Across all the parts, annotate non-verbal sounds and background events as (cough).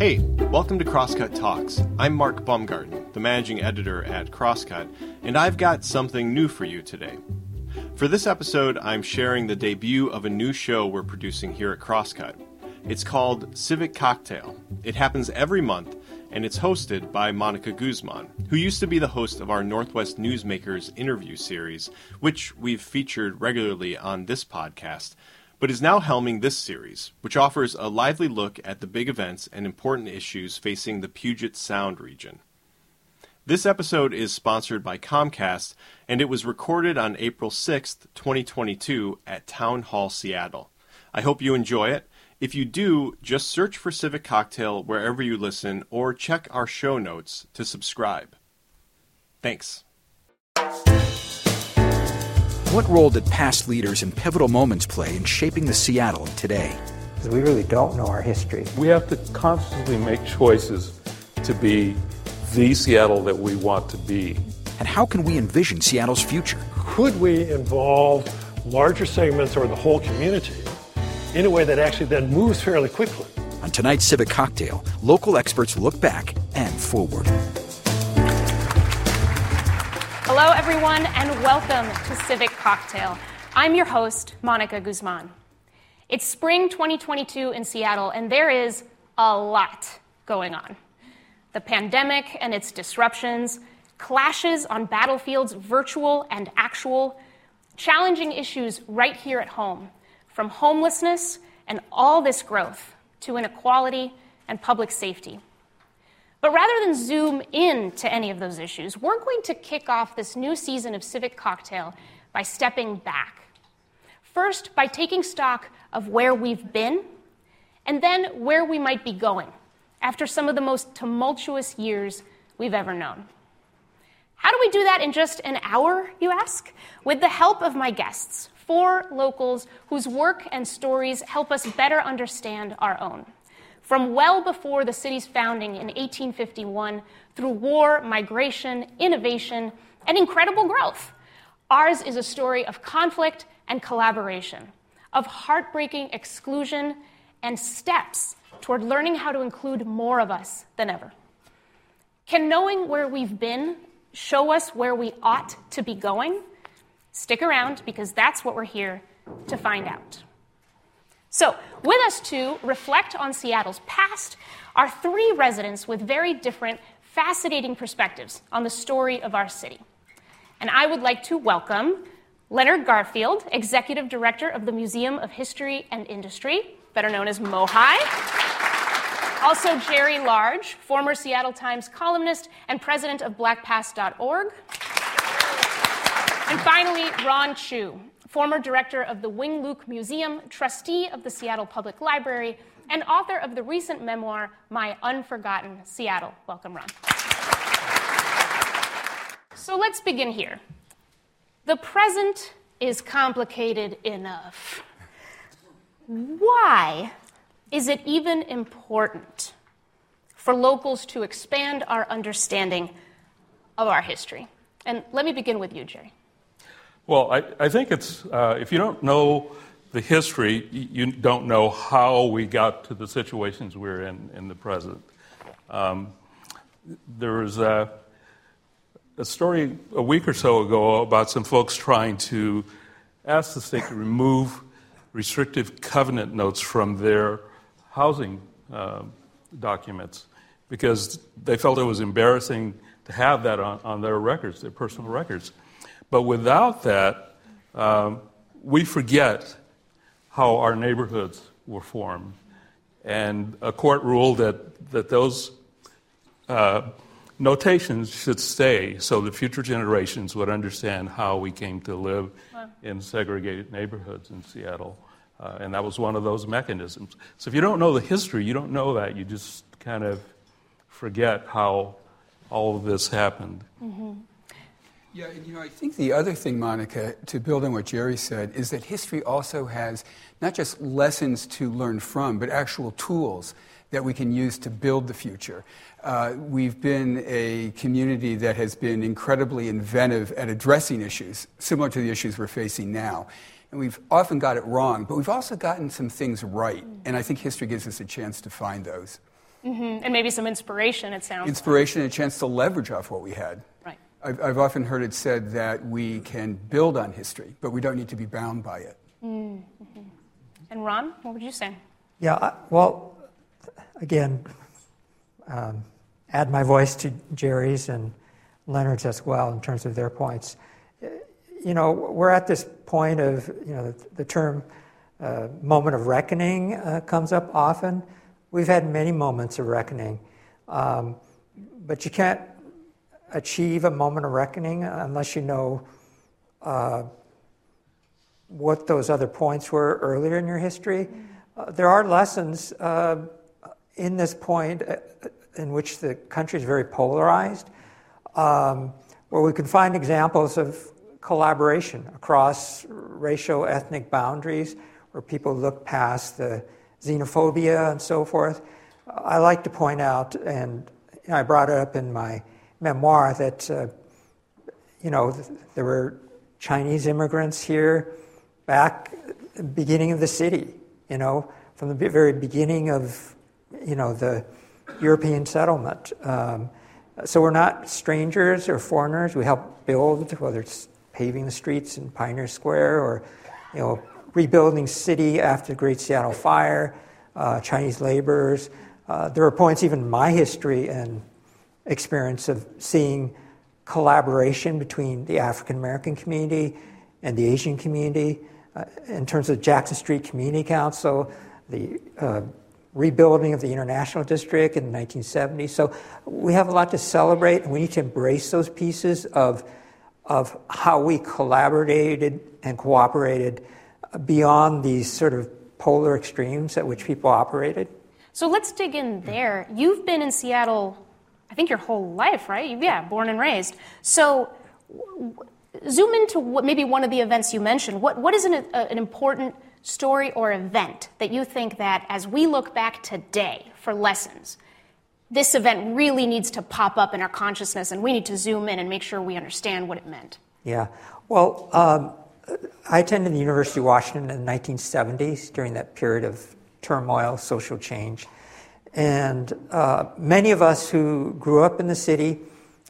Hey, welcome to Crosscut Talks. I'm Mark Baumgarten, the managing editor at Crosscut, and I've got something new for you today. For this episode, I'm sharing the debut of a new show we're producing here at Crosscut. It's called Civic Cocktail. It happens every month, and it's hosted by Monica Guzman, who used to be the host of our Northwest Newsmakers interview series, which we've featured regularly on this podcast but is now helming this series, which offers a lively look at the big events and important issues facing the Puget Sound region. This episode is sponsored by Comcast, and it was recorded on April 6th, 2022, at Town Hall Seattle. I hope you enjoy it. If you do, just search for Civic Cocktail wherever you listen or check our show notes to subscribe. Thanks. What role did past leaders in pivotal moments play in shaping the Seattle of today? We really don't know our history. We have to constantly make choices to be the Seattle that we want to be. And how can we envision Seattle's future? Could we involve larger segments or the whole community in a way that actually then moves fairly quickly? On tonight's Civic Cocktail, local experts look back and forward. Hello, everyone, and welcome to Civic Cocktail. I'm your host, Monica Guzman. It's spring 2022 in Seattle, and there is a lot going on. The pandemic and its disruptions, clashes on battlefields, virtual and actual, challenging issues right here at home, from homelessness and all this growth to inequality and public safety. But rather than zoom in to any of those issues, we're going to kick off this new season of Civic Cocktail by stepping back. First, by taking stock of where we've been, and then where we might be going after some of the most tumultuous years we've ever known. How do we do that in just an hour, you ask? With the help of my guests, four locals whose work and stories help us better understand our own from well before the city's founding in 1851 through war, migration, innovation, and incredible growth. Ours is a story of conflict and collaboration, of heartbreaking exclusion and steps toward learning how to include more of us than ever. Can knowing where we've been show us where we ought to be going? Stick around because that's what we're here to find out. So, with us to reflect on Seattle's past are three residents with very different, fascinating perspectives on the story of our city. And I would like to welcome Leonard Garfield, Executive Director of the Museum of History and Industry, better known as MOHAI. Also, Jerry Large, former Seattle Times columnist and president of blackpast.org. And finally, Ron Chew, former director of the Wing Luke Museum, trustee of the Seattle Public Library, and author of the recent memoir, My Unforgotten Seattle. Welcome, Ron. So let's begin here. The present is complicated enough. Why is it even important for locals to expand our understanding of our history? And let me begin with you, Jerry. Well, I, I think it's, uh, if you don't know the history, you don't know how we got to the situations we're in in the present. Um, there was a, a, story a week or so ago about some folks trying to ask the state to remove restrictive covenant notes from their housing uh, documents because they felt it was embarrassing to have that on, on their records, their personal records. But without that, um, we forget how our neighborhoods were formed. And a court ruled that, that those uh, notations should stay so that future generations would understand how we came to live wow. in segregated neighborhoods in Seattle. Uh, and that was one of those mechanisms. So if you don't know the history, you don't know that. You just kind of forget how all of this happened. Mm-hmm. Yeah, and you know, I think the other thing, Monica, to build on what Jerry said, is that history also has not just lessons to learn from, but actual tools that we can use to build the future. Uh, we've been a community that has been incredibly inventive at addressing issues, similar to the issues we're facing now. And we've often got it wrong, but we've also gotten some things right. And I think history gives us a chance to find those. Mm-hmm. And maybe some inspiration, it sounds Inspiration like. and a chance to leverage off what we had. Right. I've, I've, often heard it said that we can build on history, but we don't need to be bound by it. Mm-hmm. And Ron, what would you say? Yeah, well, again, um, add my voice to Jerry's and Leonard's as well in terms of their points. You know, we're at this point of, you know, the, the term uh, moment of reckoning uh, comes up often. We've had many moments of reckoning, um, but you can't achieve a moment of reckoning unless you know uh, what those other points were earlier in your history. Uh, there are lessons uh, in this point uh, in which the country is very polarized, um, where we can find examples of collaboration across racial ethnic boundaries, where people look past the xenophobia and so forth. I like to point out, and I brought it up in my memoir, that uh, you know there were Chinese immigrants here back beginning of the city. You know, from the very beginning of you know the European settlement. Um, so we're not strangers or foreigners. We help build, whether it's paving the streets in Pioneer Square or you know rebuilding city after the Great Seattle Fire, uh, Chinese laborers. Uh, there are points even in my history and experience of seeing collaboration between the African American community and the Asian community. Uh, in terms of Jackson Street Community Council, the uh, rebuilding of the International District in the 1970s. So we have a lot to celebrate, and we need to embrace those pieces of, of how we collaborated and cooperated beyond these sort of polar extremes at which people operated. So let's dig in there. You've been in Seattle, I think, your whole life, right? Yeah, born and raised. So zoom into what, maybe one of the events you mentioned. What, what is an, a, an important story or event that you think that as we look back today for lessons, this event really needs to pop up in our consciousness and we need to zoom in and make sure we understand what it meant? Yeah. Well, um, I attended the University of Washington in the 1970s during that period of turmoil, social change. And uh, many of us who grew up in the city,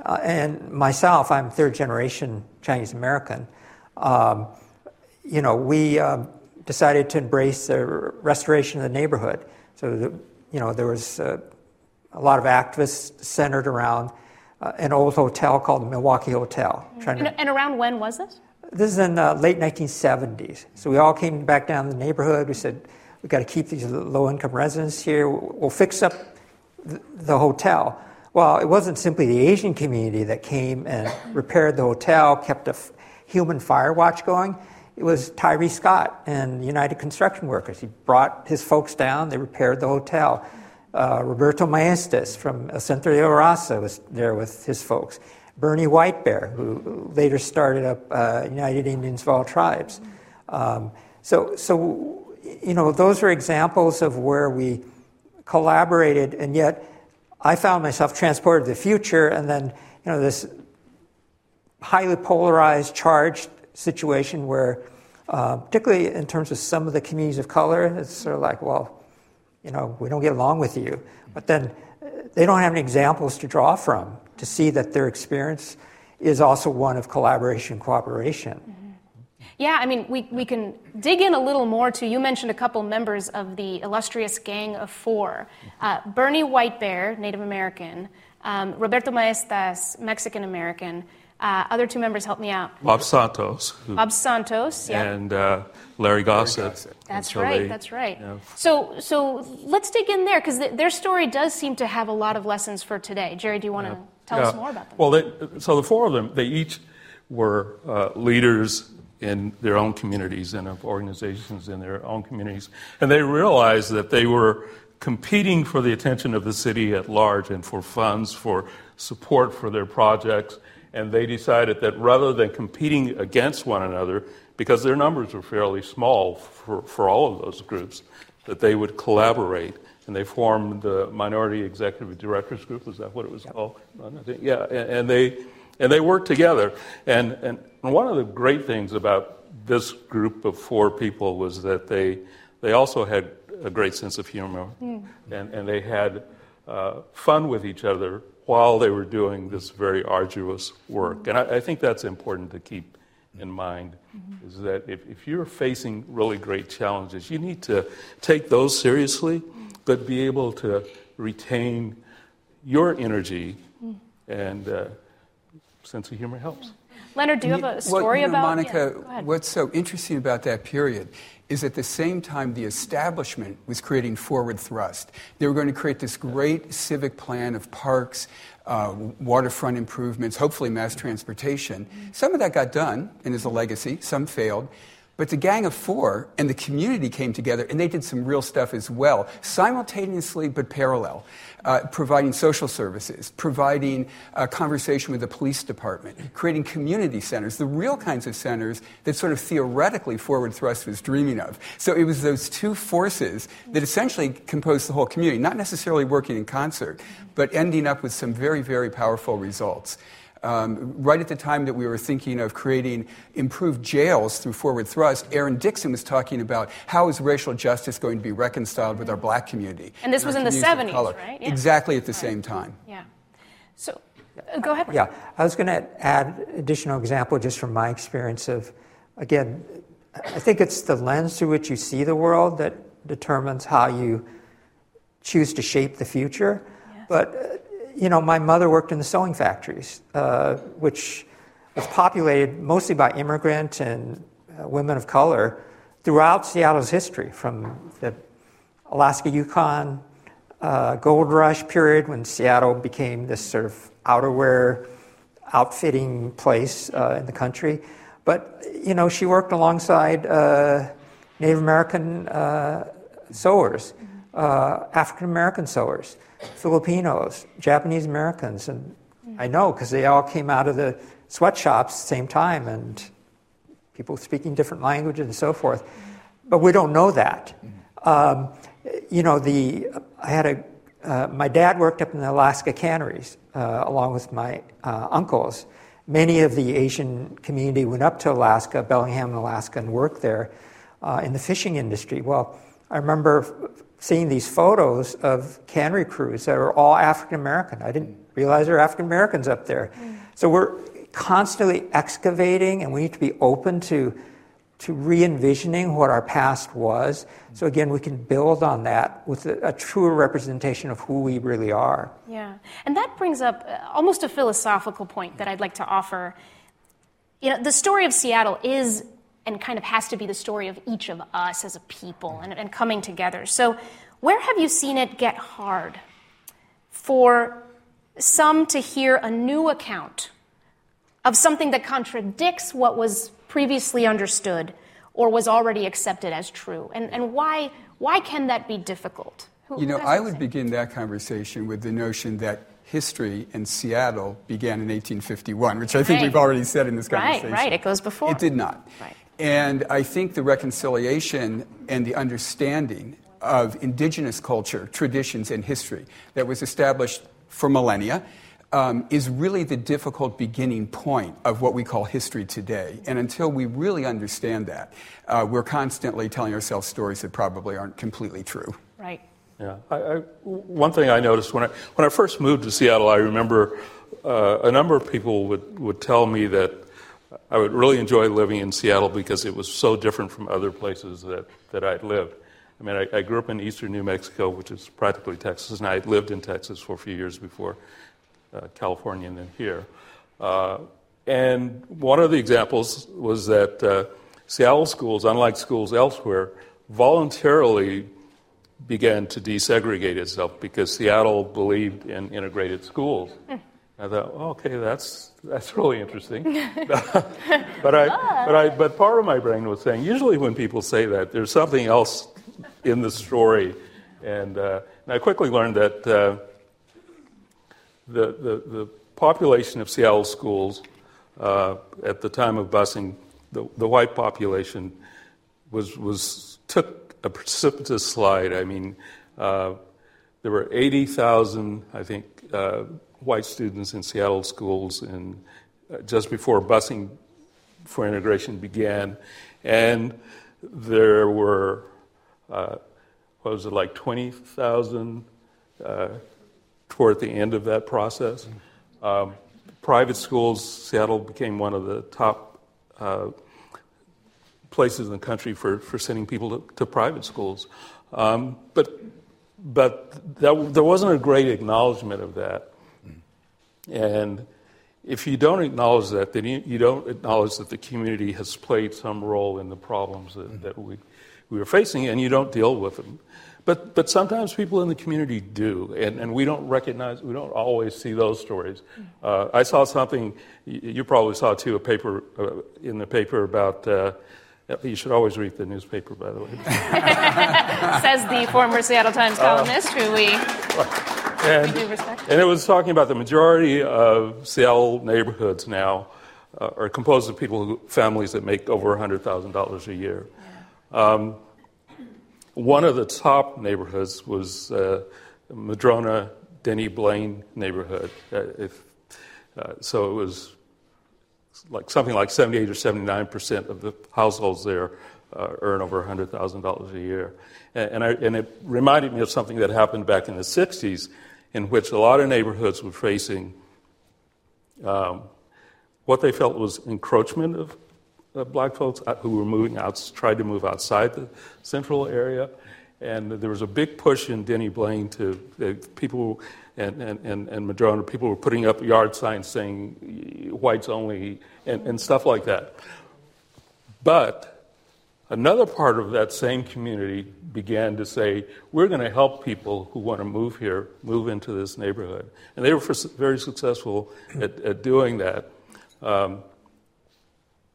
uh, and myself, I'm third generation Chinese American, um, you know, we um, decided to embrace the restoration of the neighborhood. So, the, you know, there was uh, a lot of activists centered around uh, an old hotel called the Milwaukee Hotel. And, to, and, around when was this? This is in the late 1970s. So we all came back down to the neighborhood. We said, we've got to keep these low income residents here. We'll fix up the hotel. Well, it wasn't simply the Asian community that came and repaired the hotel, kept a human fire watch going it was Tyree Scott and United Construction Workers. He brought his folks down, they repaired the hotel. Uh, Roberto Maestas from El Centro de Raza was there with his folks. Bernie Whitebear, who later started up uh, United Indians of All Tribes. Um, so, so, you know, those are examples of where we collaborated, and yet I found myself transported to the future, and then, you know, this highly polarized, charged situation where, uh, particularly in terms of some of the communities of color, it's sort of like, well, you know, we don't get along with you. But then uh, they don't have any examples to draw from to see that their experience is also one of collaboration cooperation. Mm-hmm. Yeah, I mean, we, we can dig in a little more to. You mentioned a couple members of the illustrious Gang of Four uh, Bernie Whitebear, Native American, um, Roberto Maestas, Mexican American, uh, other two members help me out. Bob Santos. Who, Bob Santos, yeah. And uh, Larry Gossett. That's so right, they, that's right. Yeah. So, so let's dig in there because th- their story does seem to have a lot of lessons for today. Jerry, do you want to yeah. tell yeah. us more about them? Well, they, so the four of them, they each were uh, leaders in their own communities and of organizations in their own communities. And they realized that they were competing for the attention of the city at large and for funds, for support for their projects and they decided that rather than competing against one another, because their numbers were fairly small for, for all of those groups, that they would collaborate. And they formed the Minority Executive Directors Group. Was that what it was called? Yeah, and, and they and they worked together. And, and one of the great things about this group of four people was that they, they also had a great sense of humor mm. and, and they had uh, fun with each other while they were doing this very arduous work. And I, I think that's important to keep in mind mm-hmm. is that if, if you're facing really great challenges, you need to take those seriously, but be able to retain your energy mm. and uh, sense of humor helps. Leonard, do you have a story well, you know, about Monica? Yeah, what's so interesting about that period is at the same time the establishment was creating forward thrust. They were going to create this great civic plan of parks, uh, waterfront improvements, hopefully mass transportation. Some of that got done and is a legacy, some failed. But the Gang of Four and the community came together and they did some real stuff as well, simultaneously but parallel, uh, providing social services, providing a conversation with the police department, creating community centers, the real kinds of centers that sort of theoretically Forward Thrust was dreaming of. So it was those two forces that essentially composed the whole community, not necessarily working in concert, but ending up with some very, very powerful results. Um, right at the time that we were thinking of creating improved jails through Forward Thrust, Aaron Dixon was talking about how is racial justice going to be reconciled with our black community. And this was in the 70s, right? Yeah. Exactly at the right. same time. Yeah. So, uh, go ahead. Yeah, I was going to add additional example just from my experience of, again, I think it's the lens through which you see the world that determines how you choose to shape the future. Yes. But uh, you know, my mother worked in the sewing factories, uh, which was populated mostly by immigrant and uh, women of color throughout Seattle's history, from the Alaska Yukon uh, gold rush period when Seattle became this sort of outerwear outfitting place uh, in the country. But, you know, she worked alongside uh, Native American uh, sewers, African American sewers. Filipinos, Japanese Americans, and I know because they all came out of the sweatshops at the same time and people speaking different languages and so forth. But we don't know that. Um, you know, the, I had a, uh, my dad worked up in the Alaska canneries uh, along with my uh, uncles. Many of the Asian community went up to Alaska, Bellingham, Alaska, and worked there uh, in the fishing industry. Well, I remember seeing these photos of cannery crews that are all African American. I didn't realize there were African Americans up there. Mm. So we're constantly excavating, and we need to be open to to re-envisioning what our past was. So again, we can build on that with a, a, truer representation of who we really are. Yeah, and that brings up uh, almost a philosophical point that I'd like to offer. You know, the story of Seattle is and kind of has to be the story of each of us as a people and, and coming together. So, where have you seen it get hard for some to hear a new account of something that contradicts what was previously understood or was already accepted as true? And, and why, why can that be difficult? Who, you know, I would say? begin that conversation with the notion that history in Seattle began in 1851, which I think right. we've already said in this conversation. Right, right. It goes before. It did not. Right. And I think the reconciliation and the understanding of indigenous culture, traditions, and history that was established for millennia um, is really the difficult beginning point of what we call history today. And until we really understand that, uh, we're constantly telling ourselves stories that probably aren't completely true. Right. Yeah. I, I, one thing I noticed when I, when I first moved to Seattle, I remember uh, a number of people would, would tell me that I would really enjoy living in Seattle because it was so different from other places that, that I'd lived. I mean, I, I grew up in eastern New Mexico, which is practically Texas, and I lived in Texas for a few years before uh, California and then here. Uh, and one of the examples was that uh, Seattle schools, unlike schools elsewhere, voluntarily began to desegregate itself because Seattle believed in integrated schools. Mm. I thought, oh, okay, that's that's really interesting. (laughs) (laughs) but I, but I, but part of my brain was saying, usually when people say that, there's something else in the story, and, uh, and I quickly learned that uh, the, the the population of Seattle schools uh, at the time of busing, the, the white population was was took a precipitous slide. I mean, uh, there were eighty thousand, I think uh, white students in Seattle schools, and uh, just before busing for integration began, and there were uh, what was it like twenty thousand uh, toward the end of that process. Um, private schools, Seattle became one of the top uh, places in the country for, for sending people to, to private schools. Um, but but that, there wasn't a great acknowledgement of that. And if you don't acknowledge that, then you, you, don't acknowledge that the community has played some role in the problems that, that we, we are facing, and you don't deal with them. But, but sometimes people in the community do, and, and we don't recognize, we don't always see those stories. Uh, I saw something, you probably saw too, a paper uh, in the paper about, uh, you should always read the newspaper, by the way. (laughs) Says the former Seattle Times (laughs) uh, columnist, who we, and, we do respect. And it was talking about the majority of Seattle neighborhoods now uh, are composed of people, who, families that make over $100,000 a year. Yeah. Um, one of the top neighborhoods was uh, Madrona Denny Blaine neighborhood. Uh, if, uh, so it was like something like 78 or 79 percent of the households there uh, earn over $100,000 a year. And, and, I, and, it reminded me of something that happened back in the 60s, in which a lot of neighborhoods were facing um, what they felt was encroachment of uh, black folks who were moving out, tried to move outside the central area. And there was a big push in Denny Blaine to uh, people and, and, and, and Madrona, people were putting up yard signs saying whites only and, and stuff like that. But another part of that same community began to say, we're going to help people who want to move here, move into this neighborhood. And they were very successful at, at doing that. Um,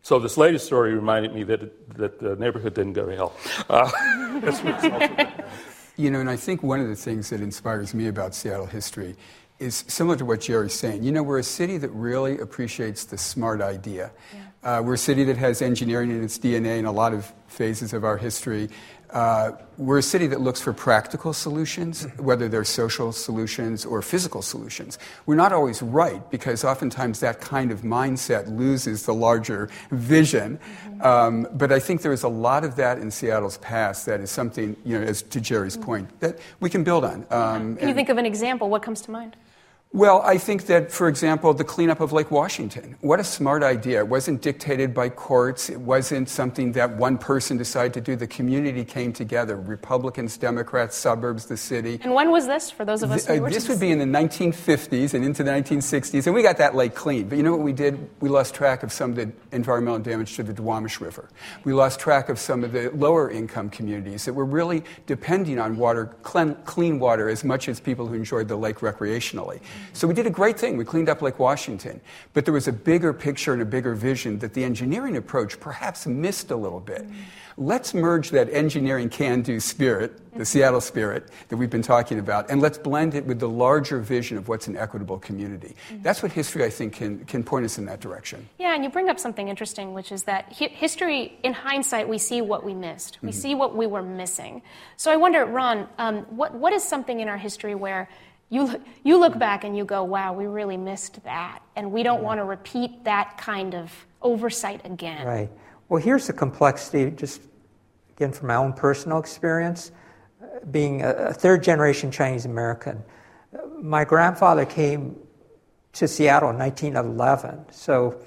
so this latest story reminded me that, it, that the neighborhood didn't go to hell. Uh, (laughs) you know, and I think one of the things that inspires me about Seattle history is similar to what Jerry's saying. You know, we're a city that really appreciates the smart idea. Yeah. Uh, we're a city that has engineering in its DNA in a lot of phases of our history. Uh, we're a city that looks for practical solutions, whether they're social solutions or physical solutions. We're not always right because oftentimes that kind of mindset loses the larger vision. Mm-hmm. Um, but I think there is a lot of that in Seattle's past that is something, you know, as to Jerry's mm-hmm. point, that we can build on. Um, can you think of an example? What comes to mind? Well, I think that, for example, the cleanup of Lake Washington. What a smart idea. It wasn't dictated by courts. It wasn't something that one person decided to do. The community came together Republicans, Democrats, suburbs, the city. And when was this for those of us who uh, This would be in the 1950s and into the 1960s. And we got that lake clean. But you know what we did? We lost track of some of the environmental damage to the Duwamish River. We lost track of some of the lower income communities that were really depending on water, clean water, as much as people who enjoyed the lake recreationally. So we did a great thing. We cleaned up Lake Washington. But there was a bigger picture and a bigger vision that the engineering approach perhaps missed a little bit. Mm. Let's merge that engineering can do spirit, the mm-hmm. Seattle spirit that we've been talking about, and let's blend it with the larger vision of what's an equitable community. Mm-hmm. That's what history, I think, can, can point us in that direction. Yeah, and you bring up something interesting, which is that hi- history, in hindsight, we see what we missed. We mm-hmm. see what we were missing. So I wonder, Ron, um, what, what is something in our history where you, you look back and you go, wow, we really missed that. And we don't want to repeat that kind of oversight again. Right. Well, here's the complexity, just again from my own personal experience. Being a third generation Chinese American, my grandfather came to Seattle in 1911. So,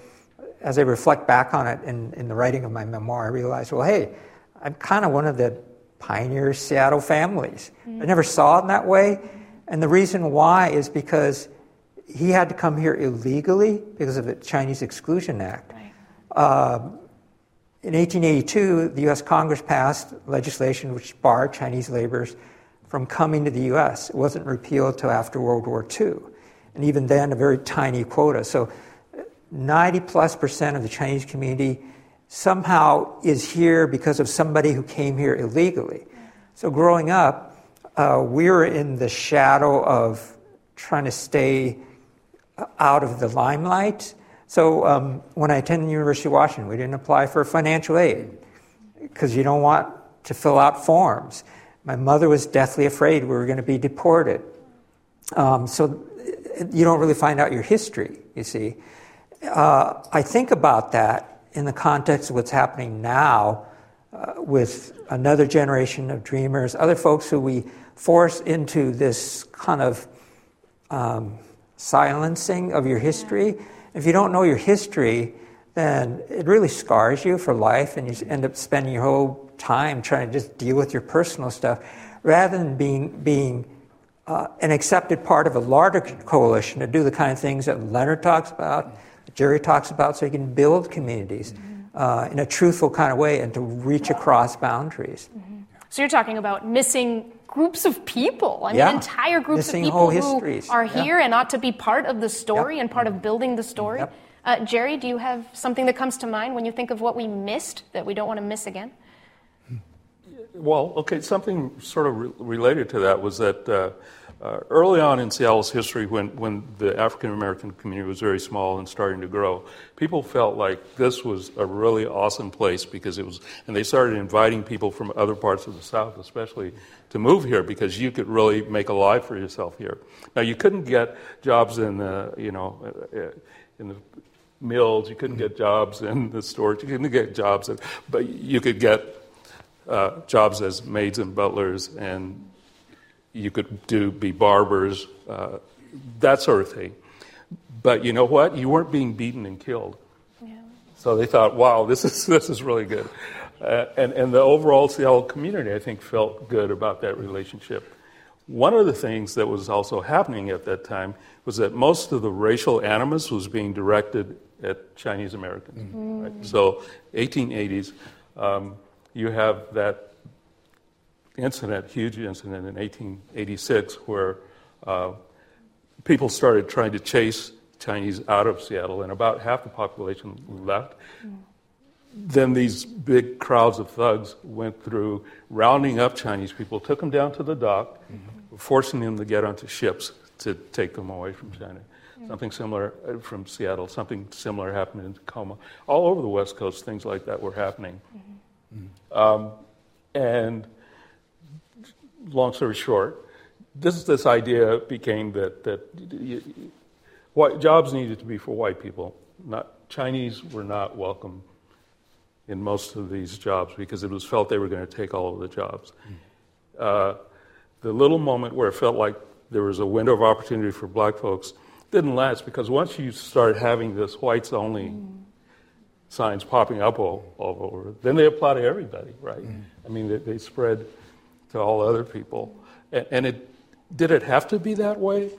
as I reflect back on it in, in the writing of my memoir, I realized, well, hey, I'm kind of one of the pioneer Seattle families. Mm-hmm. I never saw it in that way. And the reason why is because he had to come here illegally because of the Chinese Exclusion Act. Right. Uh, in 1882, the U.S. Congress passed legislation which barred Chinese laborers from coming to the U.S. It wasn't repealed until after World War II, and even then, a very tiny quota. So, 90 plus percent of the Chinese community somehow is here because of somebody who came here illegally. So, growing up, uh, we're in the shadow of trying to stay out of the limelight. So um, when I attended the University of Washington, we didn't apply for financial aid because you don't want to fill out forms. My mother was deathly afraid we were going to be deported. Um, so you don't really find out your history, you see. Uh, I think about that, in the context of what's happening now uh, with another generation of dreamers, other folks who we force into this kind of um, silencing of your history. If you don't know your history, then it really scars you for life, and you end up spending your whole time trying to just deal with your personal stuff rather than being, being uh, an accepted part of a larger coalition to do the kind of things that Leonard talks about, Jerry talks about, so you can build communities mm-hmm. uh, in a truthful kind of way and to reach across boundaries. Mm-hmm. So you're talking about missing groups of people. I yeah. mean, entire groups missing of people who histories. are yeah. here and ought to be part of the story and part of building the story. Yep. Uh, Jerry, do you have something that comes to mind when you think of what we missed that we don't want to miss again? Well, okay, something sort of re- related to that was that uh, uh, early on in Seattle's history, when, when the African American community was very small and starting to grow, people felt like this was a really awesome place because it was, and they started inviting people from other parts of the South, especially, to move here because you could really make a life for yourself here. Now, you couldn't get jobs in the, you know, uh, in the mills. You couldn't get jobs in the stores. You couldn't get jobs, in, but you could get uh, jobs as maids and butlers, and you could do be barbers, uh, that sort of thing. But you know what? You weren't being beaten and killed. Yeah. So they thought, "Wow, this is (laughs) this is really good." Uh, and and the overall Seattle community, I think, felt good about that relationship. One of the things that was also happening at that time was that most of the racial animus was being directed at Chinese Americans. Mm-hmm. Right? So, 1880s, um, you have that incident, huge incident in 1886, where uh, people started trying to chase Chinese out of Seattle, and about half the population left. Mm-hmm. Then these big crowds of thugs went through rounding up Chinese people, took them down to the dock, mm-hmm. forcing them to get onto ships to take them away from China. Something similar uh, from Seattle, something similar happened in Tacoma. All over the West Coast, things like that were happening. Mm-hmm. Um, and long story short, this this idea became that that you, white, jobs needed to be for white people. Not Chinese were not welcome in most of these jobs because it was felt they were going to take all of the jobs. Mm. Uh, the little moment where it felt like there was a window of opportunity for black folks didn't last because once you start having this whites only mm. signs popping up all, all, over, then they apply to everybody, right? Mm. I mean, they, they, spread to all other people. And, and, it did it have to be that way?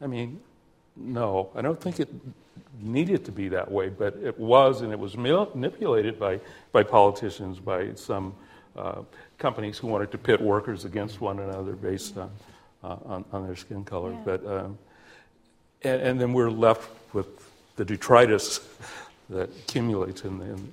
I mean, no, I don't think it needed to be that way, but it was, and it was manipulated by, by politicians, by some uh, companies who wanted to pit workers against one another based on, uh, on, on, their skin color. Yeah. But um, and, and, then we're left with the detritus that accumulates in the, in,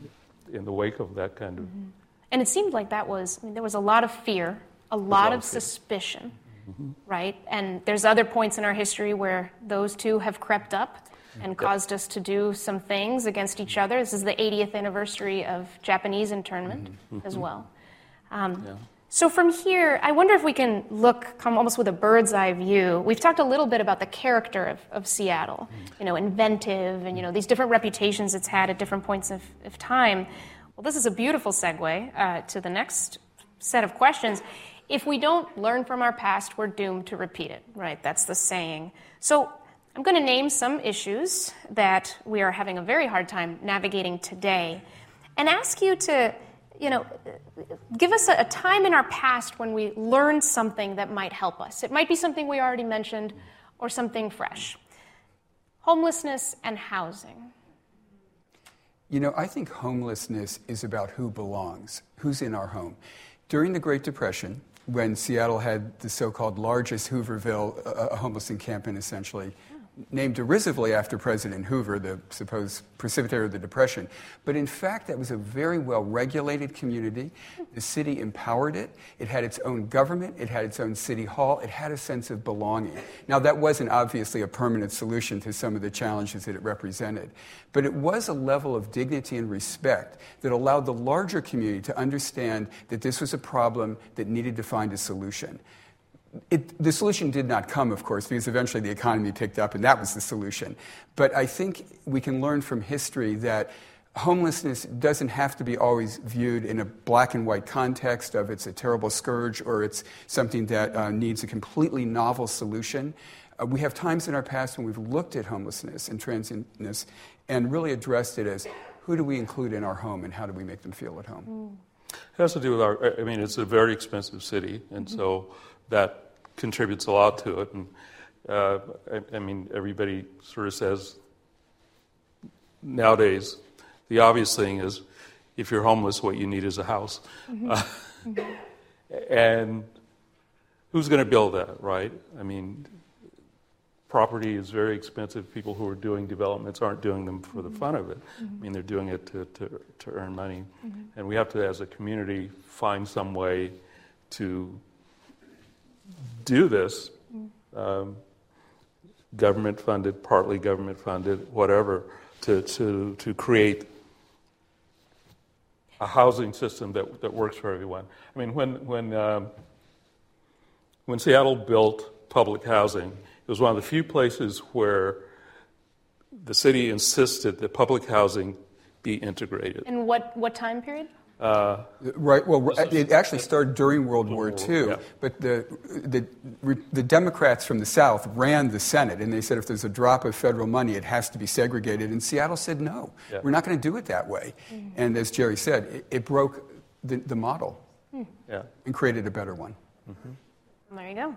in the wake of that kind of. Mm-hmm. And it seemed like that was, I mean, there was a lot of fear, a lot, of, suspicion, mm-hmm. right? And there's other points in our history where those two have crept up and yep. caused us to do some things against each other. This is the 80th anniversary of Japanese internment mm-hmm. as well. Um, yeah. So from here, I wonder if we can look come almost with a bird's eye view. We've talked a little bit about the character of, of Seattle, you know, inventive and you know these different reputations it's had at different points of, of time. Well, this is a beautiful segue uh, to the next set of questions. If we don't learn from our past, we're doomed to repeat it, right? That's the saying. So I'm going to name some issues that we are having a very hard time navigating today, and ask you to you know, give us a, a, time in our past when we learned something that might help us. It might be something we already mentioned or something fresh. Homelessness and housing. You know, I think homelessness is about who belongs, who's in our home. During the Great Depression, when Seattle had the so called largest Hooverville uh, homeless encampment, essentially, named derisively after President Hoover, the supposed precipitator of the Depression. But in fact, that was a very well regulated community. The city empowered it. It had its own government. It had its own city hall. It had a sense of belonging. Now, that wasn't obviously a permanent solution to some of the challenges that it represented, but it was a level of dignity and respect that allowed the larger community to understand that this was a problem that needed to find a solution. It, the solution did not come, of course, because eventually the economy picked up and that was the solution. But I think we can learn from history that homelessness doesn't have to be always viewed in a black and white context of it's a terrible scourge or it's something that uh, needs a completely novel solution. Uh, we have times in our past when we've looked at homelessness and transientness and really addressed it as who do we include in our home and how do we make them feel at home? Mm. It has to do with our, I mean, it's a very expensive city, and mm-hmm. so that contributes a lot to it. And uh, I, I mean, everybody sort of says nowadays the obvious thing is if you're homeless, what you need is a house. Mm-hmm. Uh, mm-hmm. And who's going to build that, right? I mean, property is very expensive. People who are doing developments aren't doing them for the fun of it. Mm-hmm. I mean, they're doing it to, to, to earn money. Mm-hmm. And we have to, as a community, find some way to do this. Um, government funded, partly government funded, whatever, to, to, to create a housing system that, that works for everyone. I mean, when, when, um, when Seattle built public housing, it was one of the few places where the city insisted that public housing be integrated. In what, what time period? Uh, right. Well, it actually started during World War II, yeah. but the, the, the Democrats from the South ran the Senate, and they said if there's a drop of federal money, it has to be segregated. And Seattle said, no, yeah. we're not going to do it that way. Mm. And as Jerry said, it, it broke the, the model mm. yeah. and created a better one. Mm-hmm. There you go.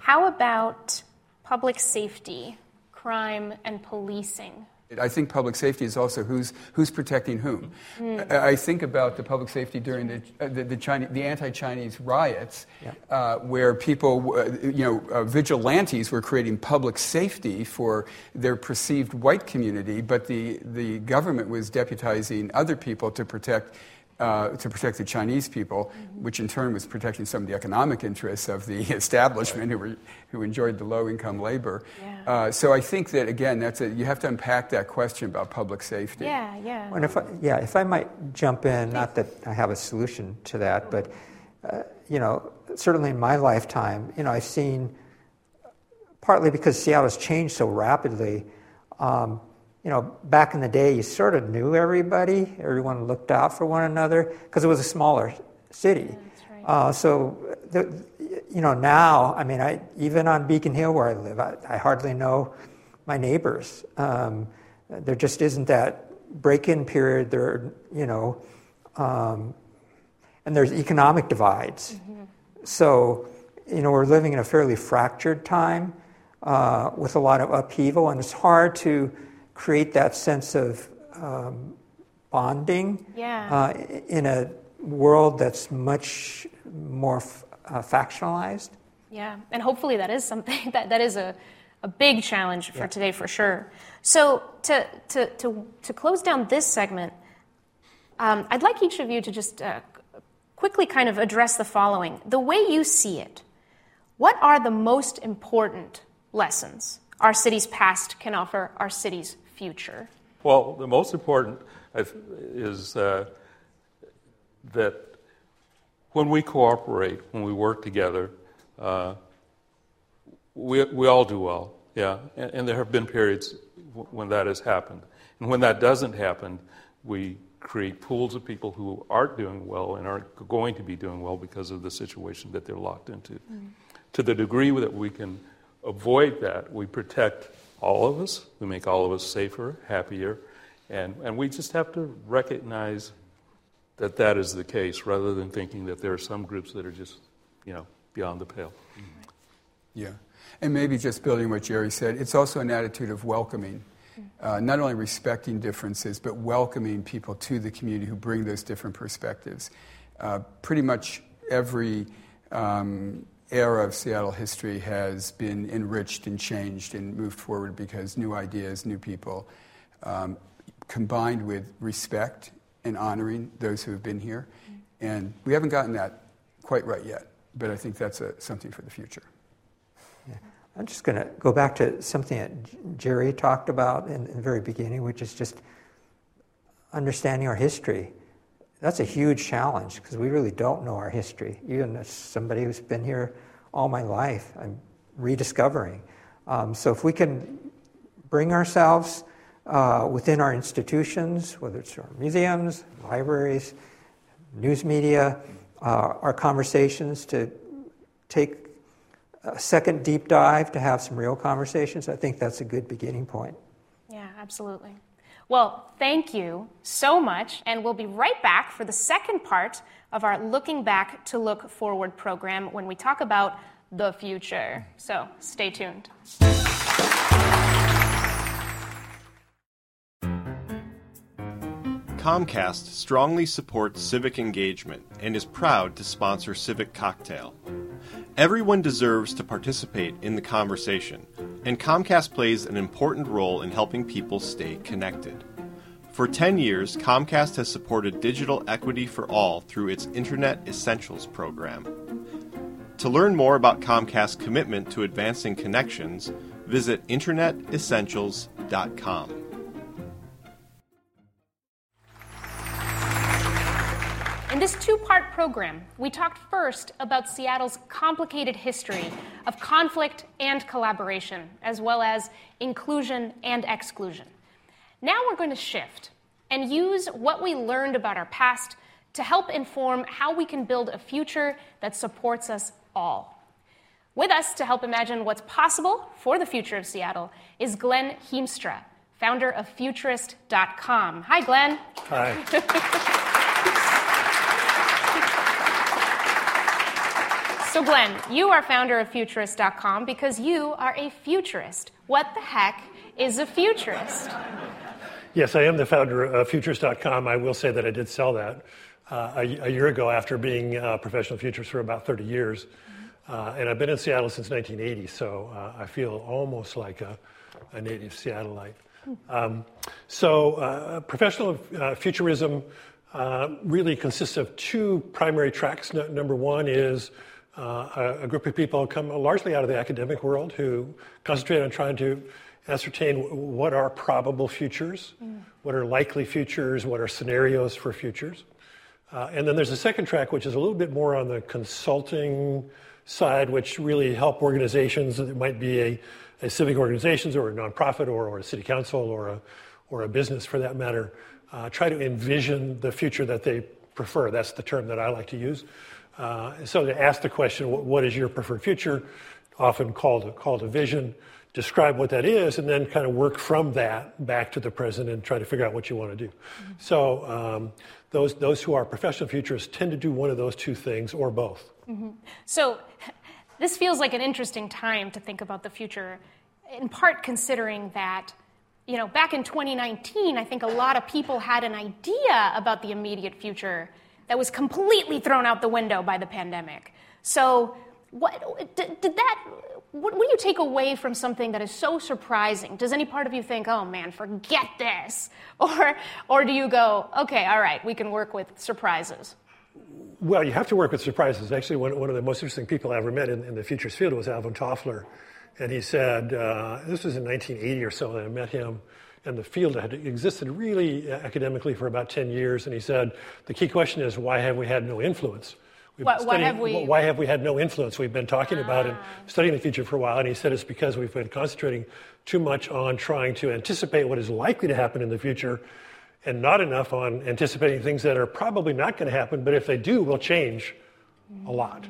How about public safety, crime, and policing? I think public safety is also who's, who's protecting whom. Mm. I, think about the public safety during the, uh, the, the, Chinese, the anti-Chinese riots, yeah. uh, where people, uh, you know, uh, vigilantes were creating public safety for their perceived white community, but the, the government was deputizing other people to protect uh, to protect the Chinese people, mm-hmm. which in turn was protecting some of the economic interests of the (laughs) establishment who, were, who enjoyed the low income labor. Yeah. Uh, so I think that, again, that's a, you have to unpack that question about public safety. Yeah, yeah. And if I, yeah, if I might jump in, not that I have a solution to that, but, uh, you know, certainly in my lifetime, you know, I've seen, partly because Seattle has changed so rapidly, um, you know, back in the day, you sort of knew everybody. Everyone looked out for one another because it was a smaller city. Yeah, right. uh, so, the, you know, now, I mean, I, even on Beacon Hill where I live, I, I hardly know my neighbors. Um, there just isn't that break-in period. There, you know, um, and there's economic divides. Mm-hmm. So, you know, we're living in a fairly fractured time uh, with a lot of upheaval, and it's hard to create that sense of um, bonding yeah. uh, in a world that's much more f- uh, factionalized. Yeah, and hopefully that is something (laughs) that, that is a, a big challenge for yeah. today for sure. So to, to, to, to close down this segment, um, I'd like each of you to just uh, quickly kind of address the following. The way you see it, what are the most important lessons our city's past can offer our city's future? Well, the most important is uh, that when we cooperate, when we work together, uh, we, we all do well, yeah. And, and there have been periods w- when that has happened. And when that doesn't happen, we create pools of people who aren't doing well and aren't going to be doing well because of the situation that they're locked into. Mm. To the degree that we can avoid that, we protect all of us. We make all of us safer, happier, and, and we just have to recognize that that is the case rather than thinking that there are some groups that are just, you know, beyond the pale. Yeah. And maybe just building what Jerry said, it's also an attitude of welcoming. Uh, not only respecting differences, but welcoming people to the community who bring those different perspectives. Uh, pretty much every um, era of Seattle history has been enriched and changed and moved forward because new ideas, new people, um, combined with respect and honoring those who have been here. And we haven't gotten that quite right yet, but I think that's a, something for the future. Yeah. I'm just going to go back to something that Jerry talked about in, in the very beginning, which is just understanding our history that's a huge challenge because we really don't know our history. Even as somebody who's been here all my life, I'm rediscovering. Um, so if we can bring ourselves uh, within our institutions, whether it's our museums, libraries, news media, uh, our conversations to take a second deep dive to have some real conversations. I think that's a good beginning point. Yeah, absolutely. Well, thank you so much, and we'll be right back for the second part of our Looking Back to Look Forward program when we talk about the future. So stay tuned. Comcast strongly supports civic engagement and is proud to sponsor Civic Cocktail. Everyone deserves to participate in the conversation, and Comcast plays an important role in helping people stay connected. For 10 years, Comcast has supported digital equity for all through its Internet Essentials program. To learn more about Comcast's commitment to advancing connections, visit InternetEssentials.com. In this two part program, we talked first about Seattle's complicated history of conflict and collaboration, as well as inclusion and exclusion. Now we're going to shift and use what we learned about our past to help inform how we can build a future that supports us all. With us to help imagine what's possible for the future of Seattle is Glenn Hiemstra, founder of Futurist.com. Hi, Glenn. Hi. (laughs) So, Glenn, you are founder of Futurist.com because you are a futurist. What the heck is a futurist? Yes, I am the founder of Futurist.com. I will say that I did sell that uh, a, a, year ago after being a professional futurist for about 30 years. Uh, and I've been in Seattle since 1980, so uh, I feel almost like a, a native Seattleite. Um, so, uh, professional uh, futurism uh, really consists of two primary tracks. No, number one is uh, a, group of people come largely out of the academic world who concentrate on trying to ascertain what are probable futures, mm. what are likely futures, what are scenarios for futures. Uh, and then there's a second track, which is a little bit more on the consulting side, which really help organizations. It might be a, a civic organizations or a nonprofit or, or a city council or a, or a business for that matter, uh, try to envision the future that they prefer. That's the term that I like to use. Uh, so to ask the question, what is your preferred future? Often called, a, called a vision. Describe what that is, and then kind of work from that back to the present and try to figure out what you want to do. Mm-hmm. So um, those, those who are professional futurists tend to do one of those two things or both. Mm-hmm. So (laughs) this feels like an interesting time to think about the future, in part considering that you know, back in 2019, I think a lot of people had an idea about the immediate future that was completely thrown out the window by the pandemic. So, what did, did that? What, what do you take away from something that is so surprising? Does any part of you think, "Oh man, forget this," (laughs) or or do you go, "Okay, all right, we can work with surprises"? Well, you have to work with surprises. Actually, one, one of the most interesting people I ever met in, in the futures field was Alvin Toffler. And he said, uh, this was in 1980 or so that I met him and the field had existed really academically for about 10 years. And he said, the key question is, why have we had no influence? Have we... why have we had no influence? We've been talking ah. about and studying the future for a while. And he said it's because we've been concentrating too much on trying to anticipate what is likely to happen in the future and not enough on anticipating things that are probably not going to happen, but if they do, will change a lot.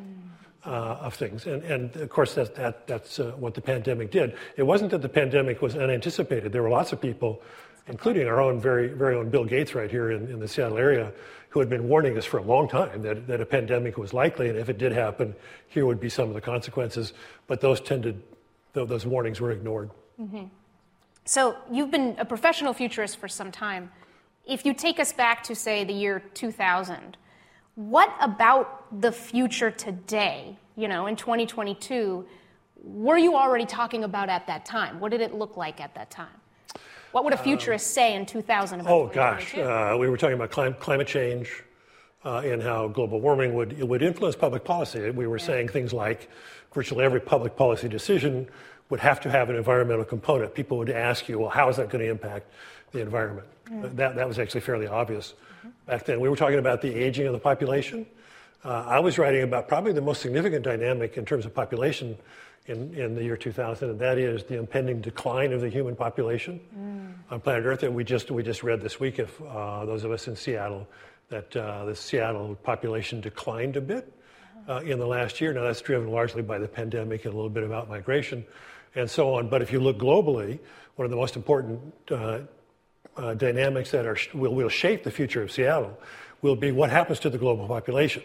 Uh, of things. And, and of course, that, that, that's uh, what the pandemic did. It wasn't that the pandemic was unanticipated. There were lots of people, including our own very, very own Bill Gates right here in, in the Seattle area, who had been warning us for a long time that, that a pandemic was likely, and if it did happen, here would be some of the consequences. But those tended, those warnings were ignored. Mm-hmm. So you've been a professional futurist for some time. If you take us back to, say, the year 2000, what about the future today, you know, in 2022, were you already talking about at that time? What did it look like at that time? What would a futurist um, say in 2000 Oh, gosh. Uh, we were talking about clim- climate change uh, and how global warming would, would influence public policy. We were yeah. saying things like virtually every public policy decision would have to have an environmental component. People would ask you, well, how is that going to impact the environment? Yeah. That, that was actually fairly obvious back then. We were talking about the aging of the population. Uh, I was writing about probably the most significant dynamic in terms of population in, in the year 2000, and that is the impending decline of the human population mm. on planet Earth. And we just, we just read this week, if uh, those of us in Seattle, that uh, the Seattle population declined a bit uh, in the last year. Now, that's driven largely by the pandemic and a little bit about migration and so on. But if you look globally, one of the most important uh, uh, dynamics that are, will, will shape the future of Seattle will be what happens to the global population.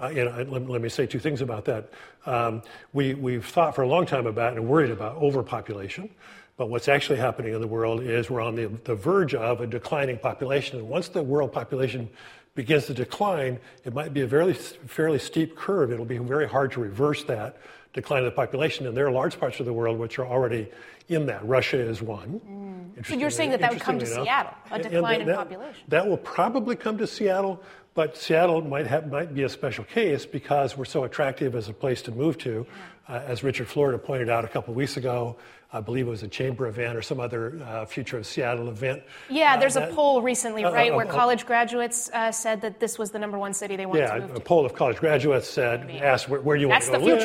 Uh, and let, let, me say two things about that. Um, we, we've thought for a long time about and worried about overpopulation, but what's actually happening in the world is we're on the, the verge of a declining population. And once the world population begins to decline, it might be a very, fairly steep curve. It'll be very hard to reverse that decline of the population. And there are large parts of the world which are already in that. Russia is one. Mm. So you're saying that that would come to enough. Seattle, a decline that, in population? That will probably come to Seattle, but Seattle might, have, might be a special case because we're so attractive as a place to move to. Uh, as Richard Florida pointed out a couple of weeks ago, I believe it was a chamber event or some other uh, Future of Seattle event. Yeah, there's uh, that, a poll recently, uh, right, uh, where college graduates said that this was the number one city they wanted yeah, to move to. a poll of college graduates said, asked where, where you want to go live,